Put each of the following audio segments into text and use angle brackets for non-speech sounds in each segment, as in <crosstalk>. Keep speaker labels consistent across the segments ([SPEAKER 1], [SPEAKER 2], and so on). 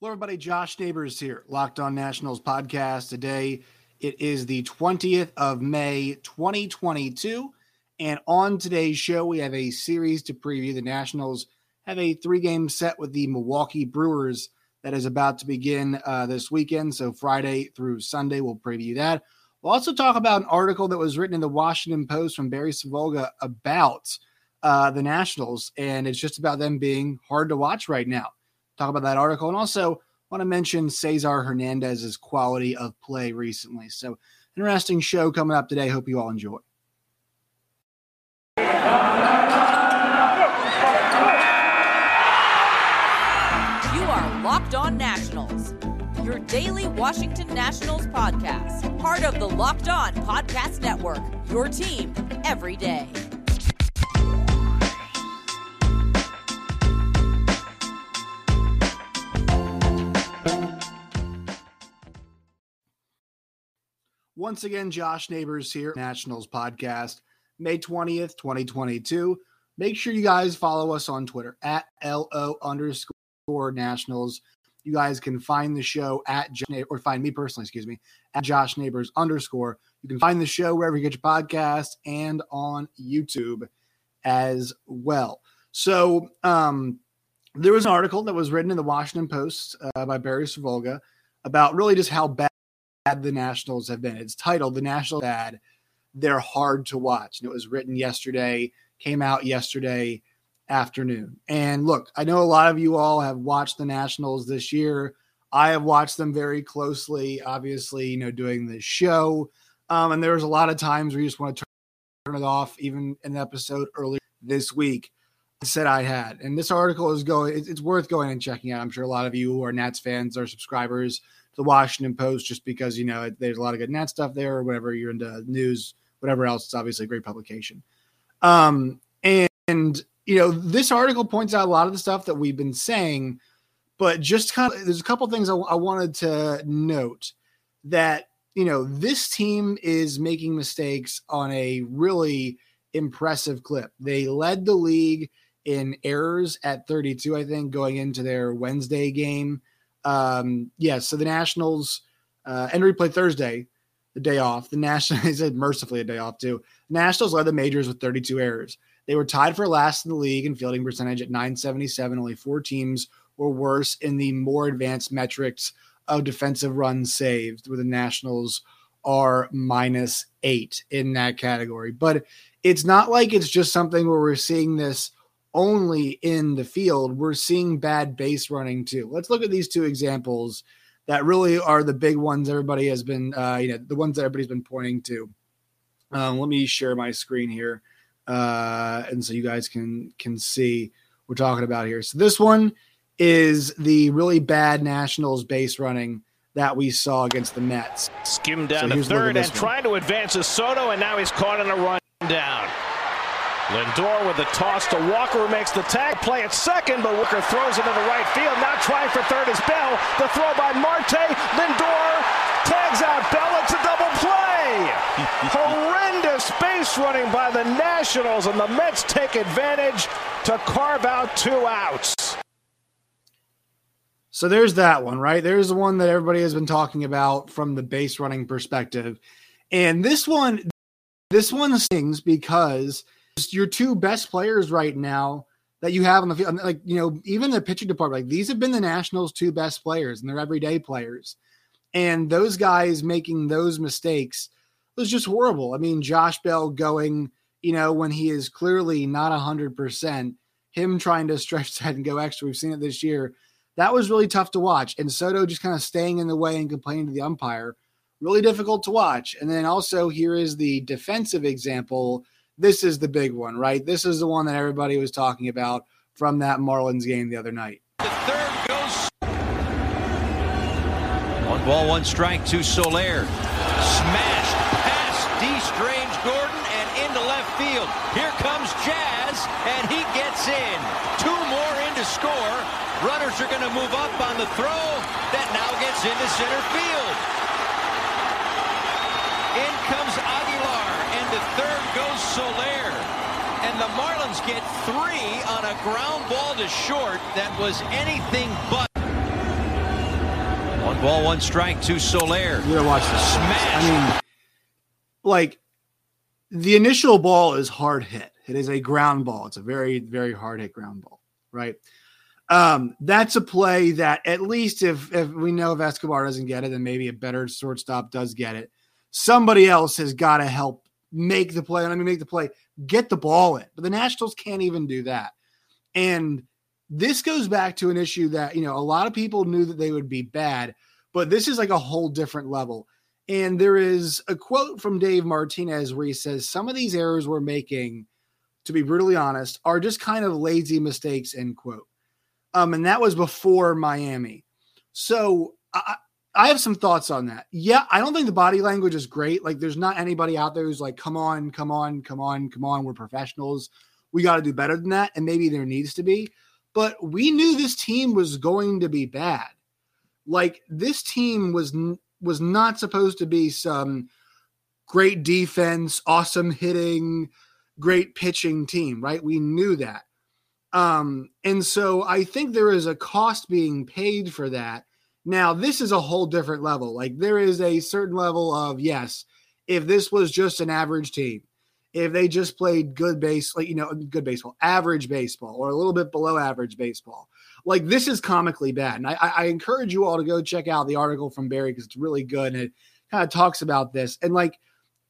[SPEAKER 1] Hello, everybody. Josh Neighbors here, Locked On Nationals podcast. Today, it is the 20th of May, 2022. And on today's show, we have a series to preview. The Nationals have a three game set with the Milwaukee Brewers that is about to begin uh, this weekend. So, Friday through Sunday, we'll preview that. We'll also talk about an article that was written in the Washington Post from Barry Svrluga about uh, the Nationals. And it's just about them being hard to watch right now talk about that article. And also want to mention Cesar Hernandez's quality of play recently. So, interesting show coming up today. Hope you all enjoy.
[SPEAKER 2] You are Locked On Nationals, your daily Washington Nationals podcast, part of the Locked On Podcast Network, your team every day.
[SPEAKER 1] Once again, Josh Neighbors here, Nationals Podcast, May 20th, 2022. Make sure you guys follow us on Twitter at LO underscore Nationals. You guys can find the show at, or find me personally, excuse me, at Josh Neighbors underscore. You can find the show wherever you get your podcast and on YouTube as well. So, um, there was an article that was written in the Washington Post uh, by Barry Svrluga about really just how bad the Nationals have been. It's titled The National Bad. They're hard to watch. And it was written yesterday, came out yesterday afternoon. And look, I know a lot of you all have watched the Nationals this year. I have watched them very closely, obviously, you know, doing this show. Um, and there was a lot of times where you just want to turn it off, even the episode earlier this week. Said I had. And this article is going, it's worth going and checking out. I'm sure a lot of you who are Nats fans are subscribers to the Washington Post just because you know there's a lot of good Nats stuff there, or whatever you're into news, whatever else. It's obviously a great publication. Um, and, and you know this article points out a lot of the stuff that we've been saying, but just kind of there's a couple things I, I wanted to note that you know this team is making mistakes on a really impressive clip. They led the league in errors at 32, I think, going into their Wednesday game. Um, yeah, so the Nationals uh, and replay Thursday, the day off. The Nationals <laughs> I said mercifully a day off too. The Nationals led the majors with 32 errors. They were tied for last in the league in fielding percentage at 977. Only four teams were worse in the more advanced metrics of defensive runs saved, where the Nationals are minus eight in that category. But it's not like it's just something where we're seeing this only in the field, we're seeing bad base running too. Let's look at these two examples that really are the big ones everybody has been, uh, you know, the ones that everybody's been pointing to. Um, let me share my screen here, uh, and so you guys can can see we're talking about here. So this one is the really bad Nationals base running that we saw against the Mets.
[SPEAKER 3] Skimmed down so to third and one. trying to advance a Soto, and now he's caught in a run down. Lindor with the toss to Walker who makes the tag play at second, but Walker throws it into right field. Now trying for third is Bell. The throw by Marte. Lindor tags out Bell. It's a double play. <laughs> Horrendous base running by the Nationals, and the Mets take advantage to carve out two outs.
[SPEAKER 1] So there's that one, right? There's the one that everybody has been talking about from the base running perspective. And this one, this one stings because – your two best players right now that you have on the field. Like, you know, even the pitching department, like these have been the Nationals' two best players and they're everyday players. And those guys making those mistakes was just horrible. I mean, Josh Bell going, you know, when he is clearly not 100%, him trying to stretch <laughs> that and go extra. We've seen it this year. That was really tough to watch. And Soto just kind of staying in the way and complaining to the umpire, really difficult to watch. And then also, here is the defensive example this is the big one, right? This is the one that everybody was talking about from that Marlins game the other night.
[SPEAKER 4] The third goes. One ball, one strike to Soler. Smashed past D. Strange Gordon and into left field. Here comes Jazz, and he gets in. Two more in to score. Runners are going to move up on the throw that now gets into center field. In comes Aguilar, and to third goes Soler. And the Marlins get three on a ground ball to short that was anything but. One ball one strike to Soler.
[SPEAKER 1] You gotta watch this. Smash. I mean, like the initial ball is hard hit. It is a ground ball. It's a very, very hard hit ground ball, right? Um, that's a play that at least if if we know if Escobar doesn't get it, then maybe a better shortstop does get it. Somebody else has got to help make the play. And I mean, make the play, get the ball in. But the Nationals can't even do that. And this goes back to an issue that you know a lot of people knew that they would be bad, but this is like a whole different level. And there is a quote from Dave Martinez where he says some of these errors we're making, to be brutally honest, are just kind of lazy mistakes. End quote. Um, and that was before Miami. So I, I have some thoughts on that. Yeah, I don't think the body language is great. Like, there's not anybody out there who's like, come on, come on, come on, come on. We're professionals. We got to do better than that. And maybe there needs to be. But we knew this team was going to be bad. Like, this team was was not supposed to be some great defense, awesome hitting, great pitching team, right? We knew that. Um, and so I think there is a cost being paid for that. Now, this is a whole different level. Like there is a certain level of yes, if this was just an average team, if they just played good base, like you know, good baseball, average baseball, or a little bit below average baseball, like this is comically bad. And I, I encourage you all to go check out the article from Barry because it's really good and it kind of talks about this. And like,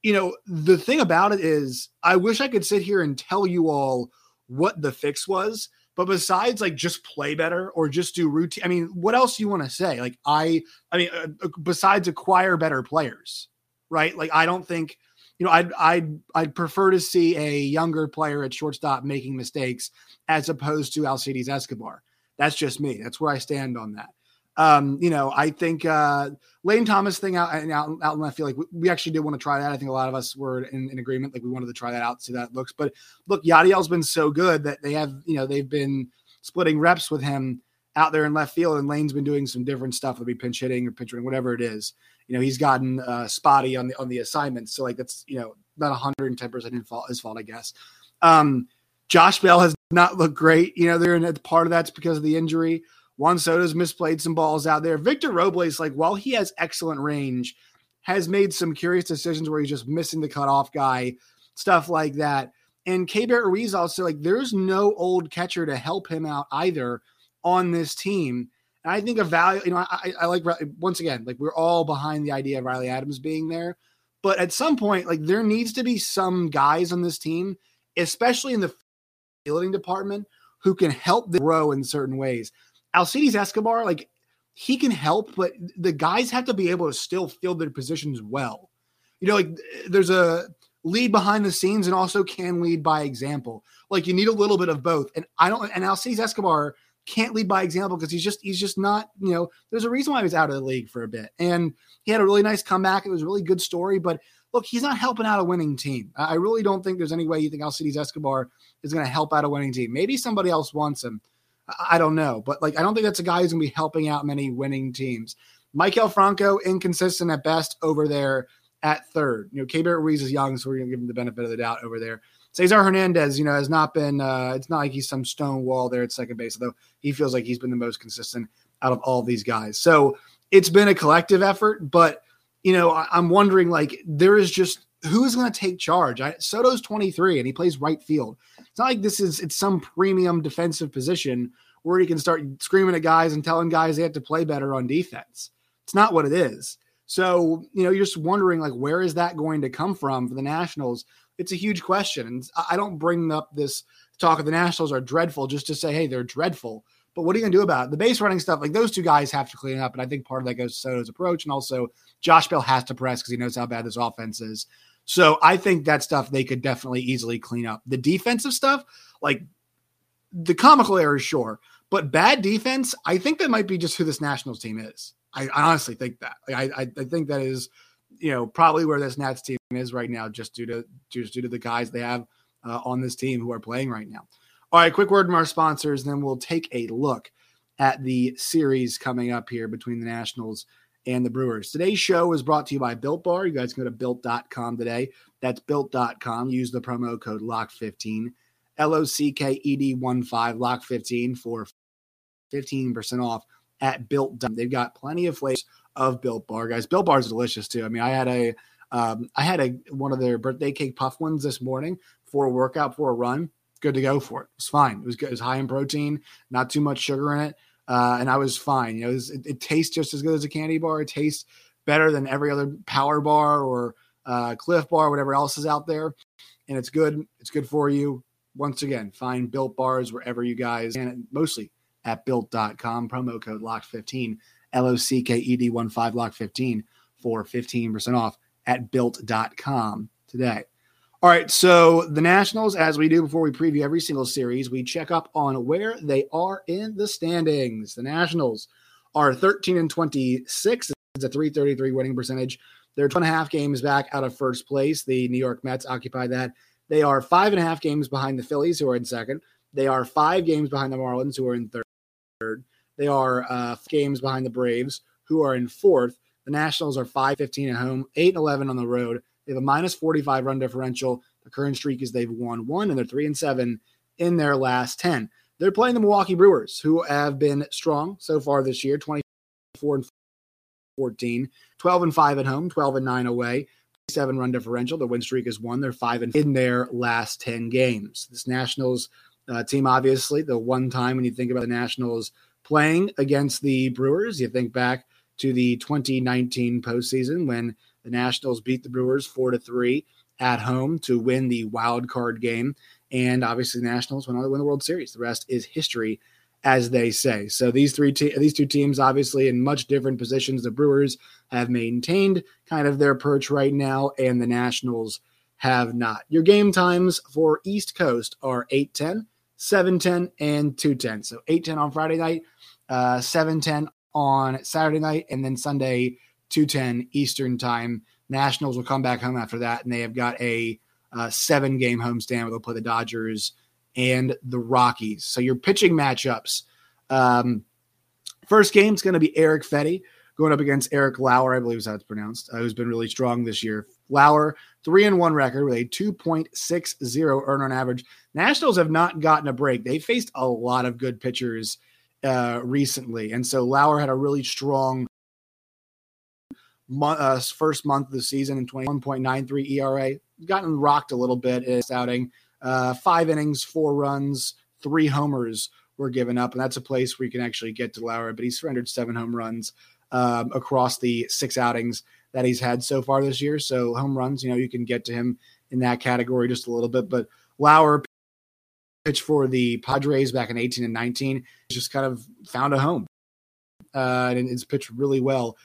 [SPEAKER 1] you know, the thing about it is, I wish I could sit here and tell you all what the fix was. But besides like just play better or just do routine, I mean, what else do you want to say? Like I, I mean, uh, uh, besides acquire better players, right? Like I don't think, you know, I'd I'd I'd prefer to see a younger player at shortstop making mistakes as opposed to Alcides Escobar. That's just me. That's where I stand on that. Um, you know, I think uh, Lane Thomas thing out, out, out in left field, like we, we, actually did want to try that. I think a lot of us were in, in, agreement. Like we wanted to try that out, see that looks. But look, Yadiel's been so good that they have, you know, they've been splitting reps with him out there in left field, and Lane's been doing some different stuff. It'll be pinch hitting or pinch hitting, whatever it is. You know, he's gotten uh, spotty on the on the assignments. So like that's you know not 110 percent his fault, I guess. Um, Josh Bell has not looked great. You know, they're in part of that's because of the injury. Juan Soto's misplayed some balls out there. Victor Robles, like while he has excellent range, has made some curious decisions where he's just missing the cutoff guy, stuff like that. And Keibert Ruiz also like there's no old catcher to help him out either on this team. And I think a value, you know, I, I like once again, like we're all behind the idea of Riley Adams being there, but at some point, like there needs to be some guys on this team, especially in the fielding department, who can help them grow in certain ways. Alcides Escobar, like he can help, but the guys have to be able to still fill their positions well. You know, like there's a lead behind the scenes and also can lead by example. Like you need a little bit of both. And I don't and Alcides Escobar can't lead by example because he's just he's just not, you know, there's a reason why he was out of the league for a bit. And he had a really nice comeback. It was a really good story, but look, he's not helping out a winning team. I really don't think there's any way you think Alcides Escobar is going to help out a winning team. Maybe somebody else wants him. I don't know, but like I don't think that's a guy who's gonna be helping out many winning teams. Maikel Franco inconsistent at best over there at third. You know, Keibert Ruiz is young, so we're gonna give him the benefit of the doubt over there. Cesar Hernandez, you know, has not been. Uh, it's not like he's some stone wall there at second base, although he feels like he's been the most consistent out of all these guys. So it's been a collective effort, but you know, I, am wondering like there is just who's going to take charge. I, Soto's 23 and he plays right field. It's not like this is it's some premium defensive position where he can start screaming at guys and telling guys they have to play better on defense. It's not what it is. So, you know, you're just wondering like where is that going to come from for the Nationals? It's a huge question. And I don't bring up this talk of the Nationals are dreadful just to say, hey, they're dreadful. But what are you going to do about it? The base running stuff, like those two guys have to clean up. And I think part of that goes to Soto's approach. And also, Josh Bell has to press because he knows how bad this offense is. So I think that stuff they could definitely easily clean up. The defensive stuff, like the comical errors, sure, but bad defense, I think that might be just who this Nationals team is. I, I honestly think that. Like, I, I think that is, you know, probably where this Nats team is right now, just due to just due to the guys they have uh, on this team who are playing right now. All right, quick word from our sponsors, then we'll take a look at the series coming up here between the Nationals and the Brewers. Today's show is brought to you by Built Bar. You guys can go to built.com today. That's built.com. Use the promo code LOCK15, L O C K E D 1 5, LOCK15 for 15% off at Built. They've got plenty of flavors of Built Bar, guys. Built Bar is delicious too. I mean, I had a um, I had a one of their birthday cake puff ones this morning for a workout for a run. Good to go for it. It's fine. It was good. It was high in protein, not too much sugar in it, uh, and I was fine. You know, it, was, it, it, tastes just as good as a candy bar. It tastes better than every other power bar or uh, Clif Bar, whatever else is out there, and it's good. It's good for you. Once again, find Built Bars wherever you guys and mostly at built.com. Promo code LOCK15, L O C K E D 1 5 LOCK15 for 15% off at built.com today. All right, so the Nationals, as we do before we preview every single series, we check up on where they are in the standings. The Nationals are 13 and 26. It's a 333 winning percentage. They're two and a half games back out of first place. The New York Mets occupy that. They are five and a half games behind the Phillies, who are in second. They are five games behind the Marlins, who are in third. They are uh, games behind the Braves, who are in fourth. The Nationals are 5 15 at home, 8 and 11 on the road. They have a minus 45 run differential. The current streak is they've won one and they're 3 and 7 in their last 10. They're playing the Milwaukee Brewers, who have been strong so far this year 24 and 14, 12 and 5 at home, 12 and 9 away. Seven run differential. The win streak is one. They're five and in their last ten games. This Nationals uh, team, obviously, the one time when you think about the Nationals playing against the Brewers, you think back to the 2019 postseason when the Nationals beat the Brewers four to three at home to win the wild card game. And obviously, the Nationals went on to win the World Series. The rest is history, as they say. So these three, te- these two teams, obviously in much different positions. The Brewers have maintained kind of their perch right now, and the Nationals have not. Your game times for East Coast are 8:10, 7:10, and 2:10. So 8:10 on Friday night, uh, 7:10 on Saturday night, and then Sunday, 210 Eastern time. Nationals will come back home after that, and they have got a uh, seven game homestand where they'll play the Dodgers and the Rockies. So your pitching matchups. Um, first game is going to be Erick Fedde going up against Eric Lauer, I believe is how it's pronounced, uh, who's been really strong this year. Lauer, three and one record with a 2.60 earn on average. Nationals have not gotten a break. They faced a lot of good pitchers uh, recently. And so Lauer had a really strong month, uh, first month of the season in 21.93 ERA. Gotten rocked a little bit in his outing. Uh, five innings, four runs, three homers were given up. And that's a place where you can actually get to Lauer, but he's surrendered seven home runs um, across the six outings that he's had so far this year. So home runs, you know, you can get to him in that category just a little bit. But Lauer pitched for the Padres back in 18 and 19. Just kind of found a home. Uh, and it's pitched really well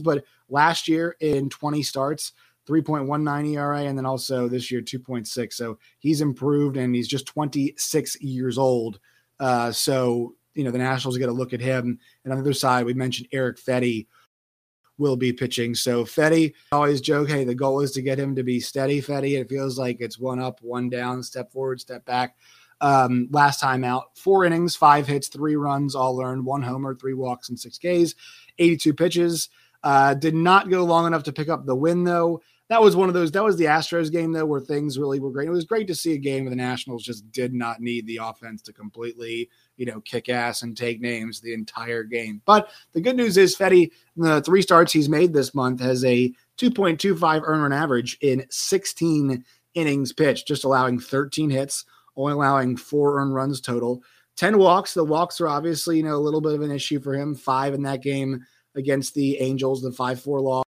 [SPEAKER 1] but last year in 20 starts, 3.19 ERA, and then also this year 2.6. So he's improved, and he's just 26 years old. Uh, so you know the Nationals get a look at him. And on the other side, we mentioned Erick Fedde will be pitching. So Fedde always joke, hey, the goal is to get him to be steady. Fedde. it feels like it's one up, one down, step forward, step back um, last time out. Four innings, five hits, three runs, all earned, one homer, three walks, and six Ks, 82 pitches. Uh, did not go long enough to pick up the win, though. That was one of those. That was the Astros game, though, where things really were great. It was great to see a game where the Nationals just did not need the offense to completely, you know, kick ass and take names the entire game. But the good news is, Fedde, the three starts he's made this month, has a 2.25 earn run average in 16 innings pitched, just allowing 13 hits, only allowing four earned runs total. 10 walks. The walks are obviously, you know, a little bit of an issue for him. Five in that game against the Angels, the 5 4 loss,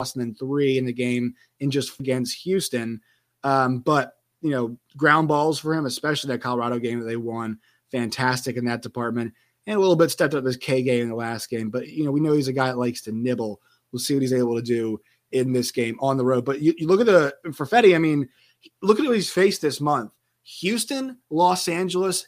[SPEAKER 1] and then three in the game in just against Houston. Um, but, you know, ground balls for him, especially that Colorado game that they won, fantastic in that department. And a little bit stepped up his K game in the last game. But, you know, we know he's a guy that likes to nibble. We'll see what he's able to do in this game on the road. But you, you look at the, for Fedde, I mean, look at who he's faced this month Houston, Los Angeles,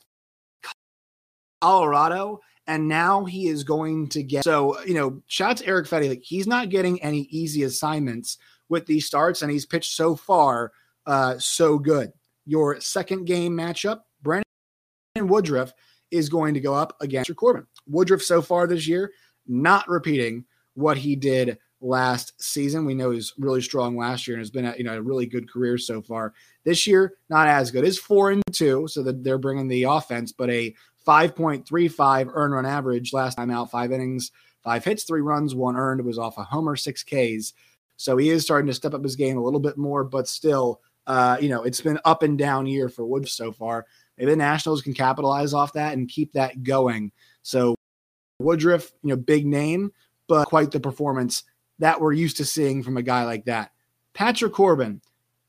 [SPEAKER 1] Colorado, and now he is going to get so you know shout to Erick Fedde like he's not getting any easy assignments with these starts and he's pitched so far uh so good your second game matchup Brandon Woodruff is going to go up against your Corbin Woodruff so far this year not repeating what he did last season. We know he's really strong last year and has been a, you know a really good career so far. This year, not as good. Is four and two, so that they're bringing the offense, but a 5.35 earn run average last time out, five innings, five hits, three runs, one earned. It was off a homer, six Ks. So he is starting to step up his game a little bit more, but still, uh, you know, it's been up and down year for Woods so far. Maybe the Nationals can capitalize off that and keep that going. So Woodruff, you know, big name, but quite the performance that we're used to seeing from a guy like that. Patrick Corbin,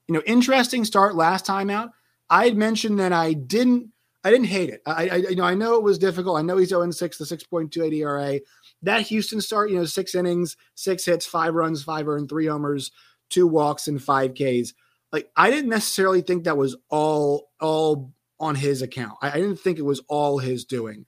[SPEAKER 1] you know, interesting start last time out. I had mentioned that I didn't, I didn't hate it. I, I you know, I know it was difficult. I know he's 0 6, the 6.28 ERA. That Houston start, you know, six innings, six hits, five runs, five earned, three homers, two walks, and five Ks. Like I didn't necessarily think that was all all on his account. I, I didn't think it was all his doing.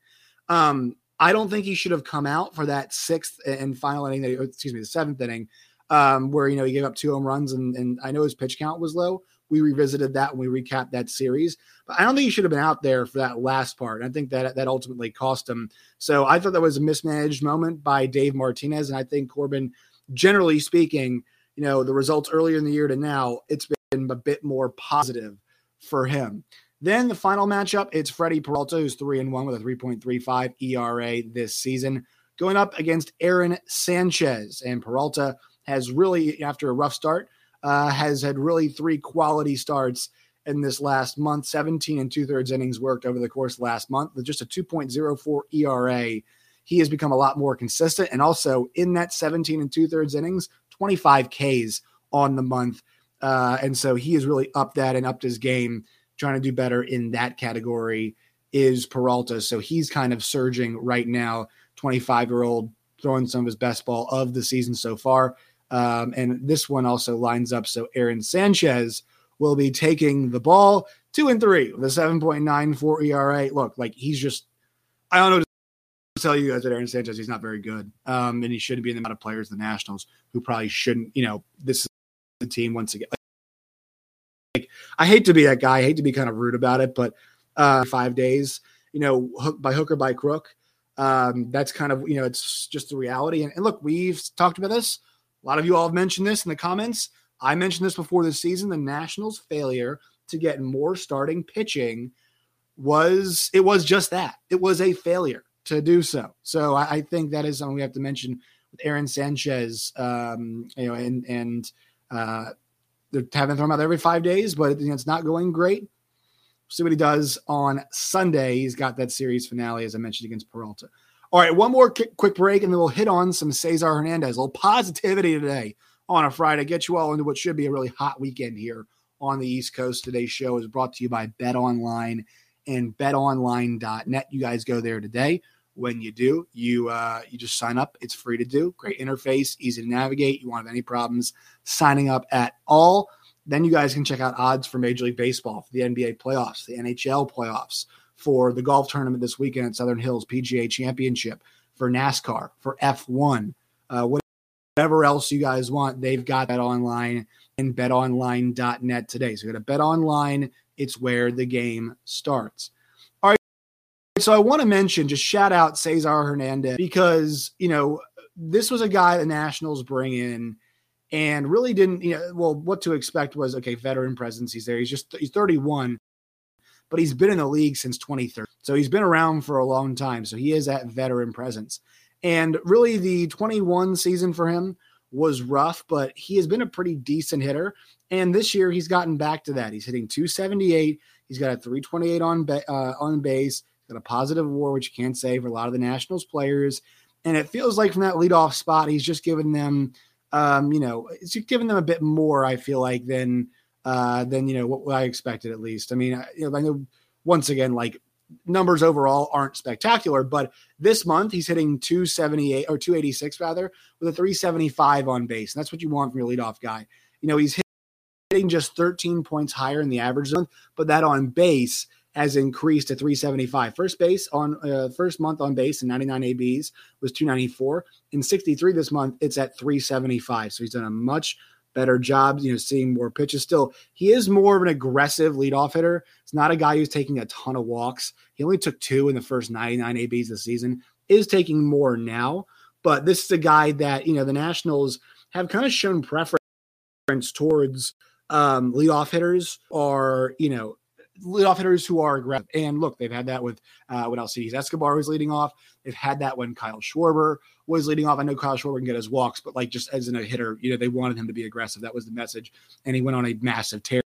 [SPEAKER 1] Um, I don't think he should have come out for that sixth and final inning. That, excuse me, the seventh inning, um, where you know he gave up two home runs, and, and I know his pitch count was low. We revisited that when we recapped that series, but I don't think he should have been out there for that last part. I think that that ultimately cost him. So I thought that was a mismanaged moment by Dave Martinez, and I think Corbin, generally speaking, you know, the results earlier in the year to now, it's been a bit more positive for him. Then the final matchup, it's Freddie Peralta, who's three and one with a 3.35 ERA this season, going up against Aaron Sanchez. And Peralta has really, after a rough start, uh, has had really three quality starts in this last month 17 and two thirds innings worked over the course last month with just a 2.04 ERA. He has become a lot more consistent. And also in that 17 and two thirds innings, 25 Ks on the month. Uh, and so he has really upped that and upped his game trying to do better in that category is Peralta. So he's kind of surging right now, 25 year old, throwing some of his best ball of the season so far. Um, and this one also lines up. So Aaron Sanchez will be taking the ball two and three with a 7.94 ERA. Look, like he's just, I don't know to tell you guys that Aaron Sanchez, he's not very good. Um, and he shouldn't be in the amount of players, the Nationals, who probably shouldn't, you know, this is the team once again. Like, I hate to be that guy. I hate to be kind of rude about it, but uh, five days, you know, hook by hook or by crook. Um, that's kind of, you know, it's just the reality. And, and look, we've talked about this. A lot of you all have mentioned this in the comments. I mentioned this before the season. The Nationals' failure to get more starting pitching was it was just that. It was a failure to do so. So I, I think that is something we have to mention with Aaron Sanchez. Um, you know, and and uh, they're having thrown out every five days, but you know, it's not going great. See what he does on Sunday. He's got that series finale, as I mentioned, against Peralta. All right, one more quick break, and then we'll hit on some Cesar Hernandez. A little positivity today on a Friday. Get you all into what should be a really hot weekend here on the East Coast. Today's show is brought to you by Bet Online and betonline.net. You guys go there today. When you do, you uh, you just sign up. It's free to do. Great interface, easy to navigate. You won't have any problems signing up at all. Then you guys can check out odds for Major League Baseball, for the NBA playoffs, the NHL playoffs, for the golf tournament this weekend at Southern Hills PGA Championship, for NASCAR, for F1, uh, whatever else you guys want. They've got that online in betonline.net today. So go to betonline. It's where the game starts. All right. So I want to mention, just shout out Cesar Hernandez because, you know, this was a guy the Nationals bring in and really didn't, you know, well, what to expect was, okay, veteran presence. He's there. He's just, he's 31, but he's been in the league since 2013. So he's been around for a long time. So he is that veteran presence. And really the 21 season for him was rough, but he has been a pretty decent hitter. And this year he's gotten back to that. He's hitting 278. He's got a 328 on, ba- uh, on base got a positive war, which you can't say for a lot of the Nationals players. And it feels like from that leadoff spot, he's just given them, um, you know, it's giving them a bit more. I feel like than uh, than you know what, I expected at least. I mean, I, you know, I know once again, like numbers overall aren't spectacular, but this month he's hitting 278 or 286 rather with a 375 on base. And that's what you want from your leadoff guy. You know, he's hitting just 13 points higher in the average zone, but that on base has increased to 375. First base on uh, first month on base and 99 ABs was 294. In 63 this month, it's at 375. So he's done a much better job, you know, seeing more pitches. Still, he is more of an aggressive leadoff hitter. It's not a guy who's taking a ton of walks. He only took two in the first 99 ABs this season. Is taking more now, but this is a guy that you know the Nationals have kind of shown preference towards um, leadoff hitters are, you know, leadoff hitters who are aggressive. And look, they've had that with uh, when Alcides Escobar was leading off. They've had that when Kyle Schwarber was leading off. I know Kyle Schwarber can get his walks, but like just as in a hitter, you know, they wanted him to be aggressive. That was the message. And he went on a massive tear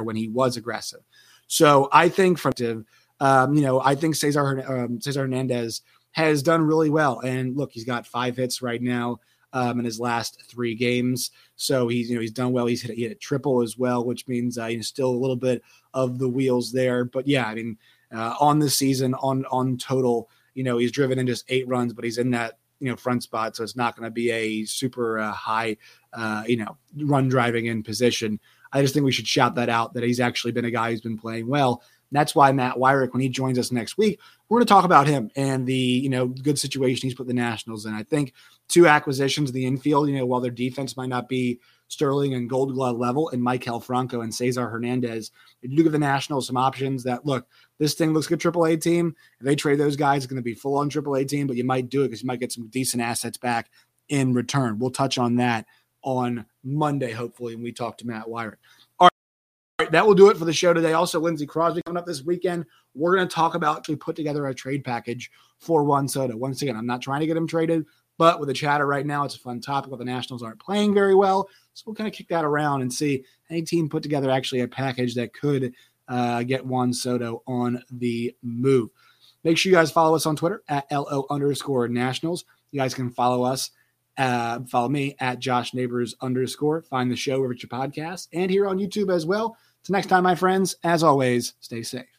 [SPEAKER 1] when he was aggressive. So I think from, um, you know, I think Cesar, um, Cesar Hernandez has done really well. And look, he's got five hits right now um, in his last three games. So he's you know he's done well. He's hit, he hit a triple as well, which means uh, know still a little bit of the wheels there. But yeah, I mean uh, on the season on on total, you know he's driven in just eight runs, but he's in that you know front spot, so it's not going to be a super uh, high uh, you know run driving in position. I just think we should shout that out that he's actually been a guy who's been playing well. That's why Matt Weyrich, when he joins us next week, we're going to talk about him and the you know good situation he's put the Nationals in. I think two acquisitions the infield. You know, while their defense might not be Sterling and Gold Glove level, and Maikel Franco and Cesar Hernandez, you do give the Nationals some options. That look, this thing looks a AAA team. If they trade those guys, it's going to be full on AAA team, but you might do it because you might get some decent assets back in return. We'll touch on that on Monday, hopefully, when we talk to Matt Weyrich. Right, that will do it for the show today. Also, Lindsey Crosby coming up this weekend. We're going to talk about actually put together a trade package for Juan Soto. Once again, I'm not trying to get him traded, but with the chatter right now, it's a fun topic. But the Nationals aren't playing very well, so we'll kind of kick that around and see any team put together actually a package that could uh, get Juan Soto on the move. Make sure you guys follow us on Twitter at lo underscore Nationals. You guys can follow us uh, follow me at Josh Neighbors underscore. Find the show over at your podcast and here on YouTube as well. Till next time, my friends, as always, stay safe.